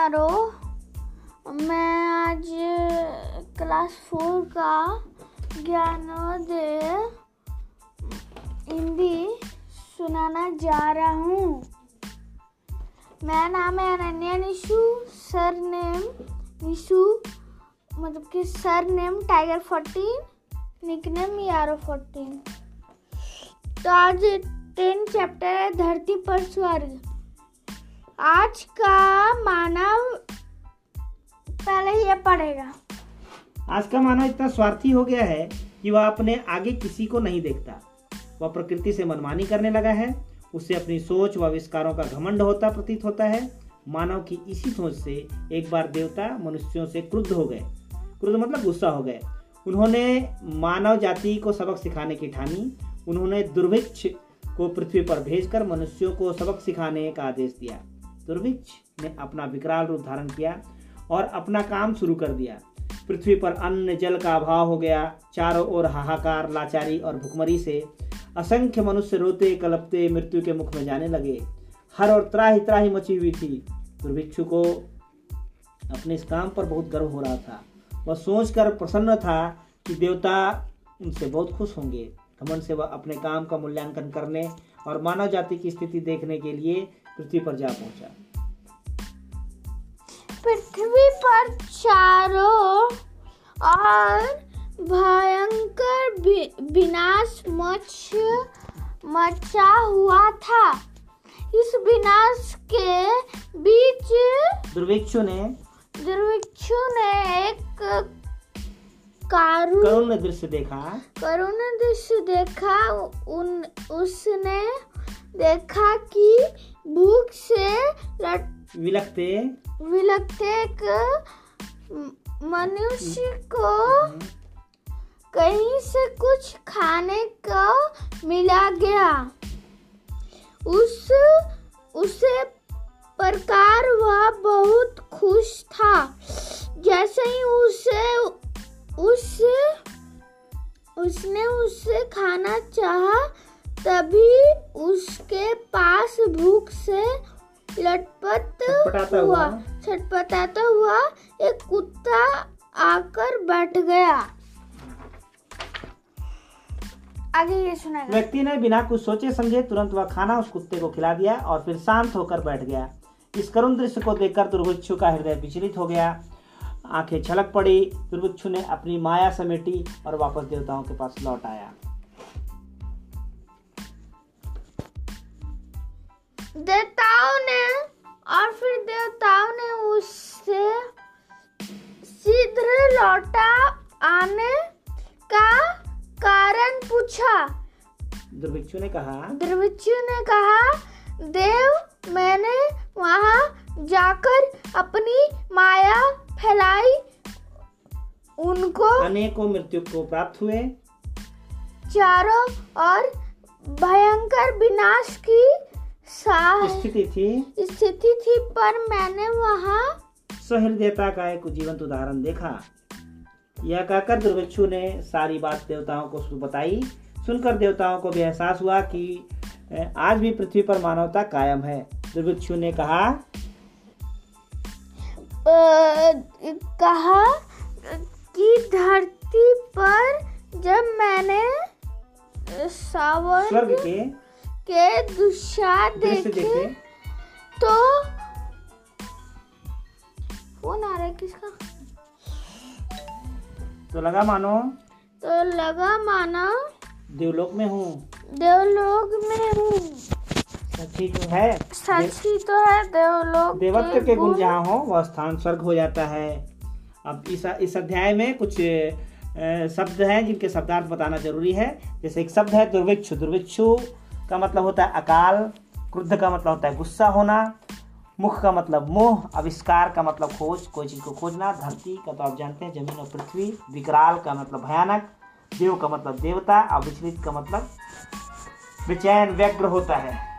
यारो, मैं आज क्लास फोर का ज्ञानोदय हिंदी सुनाना जा रहा हूँ। मेरा नाम है अनन्या निशु सर नेम निशु मतलब कि surname tiger fourteen nickname यारो फोर्टीन तो आज टेन चैप्टर है, धरती पर स्वर्ग आज का मानव पहले ये पढ़ेगा। आज का मानव इतना स्वार्थी हो गया है कि वह अपने आगे किसी को नहीं देखता। वह प्रकृति से मनमानी करने लगा है। उससे अपनी सोच व आविष्कारों का घमंड होता प्रतीत होता है। मानव की इसी सोच से एक बार देवता मनुष्यों से क्रुद्ध हो गए। क्रुद्ध मतलब गुस्सा हो गए। उन्होंने मानव जाति को सबक सिखाने की ठानी। उन्होंने दुर्भिक्ष को पृथ्वी पर भेजकर मनुष्यों को सबक सिखाने का आदेश दिया। दुर्भिक्ष ने अपना विकराल रूप धारण किया और अपना काम शुरू कर दिया। पृथ्वी पर अन्न जल का अभाव हो गया। चारों ओर हाहाकार, लाचारी और भुखमरी से असंख्य मनुष्य रोते, कलपते, मृत्यु के मुख में जाने लगे। हर और त्राही त्राही मची हुई थी। दुर्भिक्षु को अपने इस काम पर बहुत गर्व हो रहा था। वह सोचकर प्रसन्न था कि देवता उनसे बहुत खुश होंगे। घमंड से वह अपने काम का मूल्यांकन करने और मानव जाति की स्थिति देखने के लिए पृथ्वी पर जा पहुँचा। पृथ्वी पर चारों और भयंकर विनाश मच मचा हुआ था। इस विनाश के बीच दुर्भिक्षु ने दुर्भिक्षु ने एक कारू करुण दृश्य देखा। करुण दृश्य देखा। उन उसने देखा कि भूख से लट विलखते। विलकते एक मनुष्य को कहीं से कुछ खाने को मिला गया। उस उसे प्रकार वह बहुत खुश था। जैसे ही उसे उस उसने उससे खाना चाहा तभी उसके पास भूख से लटपट हुआ। हुआ। छटपटाता हुआ। एक कुत्ता आकर बैठ गया। आगे ये सुनाएगा व्यक्ति ने बिना कुछ सोचे समझे तुरंत वह खाना उस कुत्ते को खिला दिया और फिर शांत होकर बैठ गया। इस करुण दृश्य को देखकर दुर्भिक्षु का हृदय विचलित हो गया। आँखें छलक पड़ी। दुर्भिक्षु ने अपनी माया समेटी और वापस देवताओं के पास लौट आया। देवताओं ने और फिर देवताओं ने उससे शीघ्र लौटा आने का कारण पूछा। दुर्भिक्षु ने कहा दुर्भिक्षु ने कहा देव मैंने वहाँ जाकर अपनी माया फैलाई। उनको अनेकों मृत्यु को प्राप्त हुए। चारों और भयंकर विनाश की स्थिति थी। स्थिति थी पर मैंने वहाँ सहृदयता का एक जीवंत उदाहरण देखा। यह कहकर दुर्भिक्षु ने सारी बात देवताओं को बताई। सुनकर देवताओं को भी एहसास हुआ कि आज भी पृथ्वी पर मानवता कायम है। दुर्भिक्षु ने कहा अ, कहा कि धरती पर जब मैंने सावर स्वर्ग के के दृश्य देखे तो फ़ोन आ रहा है किसका? तो लगा मानो। तो लगा माना देवलोक में हूँ। देवलोक में हूँ। सच्ची तो है। सच ही तो है देवलोक देवत्व के गुण गुण। जहाँ हो वह स्थान स्वर्ग हो जाता है। अब इस इस अध्याय में कुछ अ, शब्द हैं जिनके शब्दार्थ बताना ज़रूरी है। जैसे एक शब्द है दुर्भिक्षु। दुर्भिक्षु का मतलब होता है अकाल, क्रुद्ध का मतलब होता है गुस्सा होना, मुख का मतलब मोह, आविष्कार का मतलब खोज, कोई चीज़ को खोजना, धरती का तो आप जानते हैं, ज़मीन और पृथ्वी, विकराल का मतलब भयानक, देव का मतलब देवता और विचलित का मतलब विचैन व्यग्र होता है।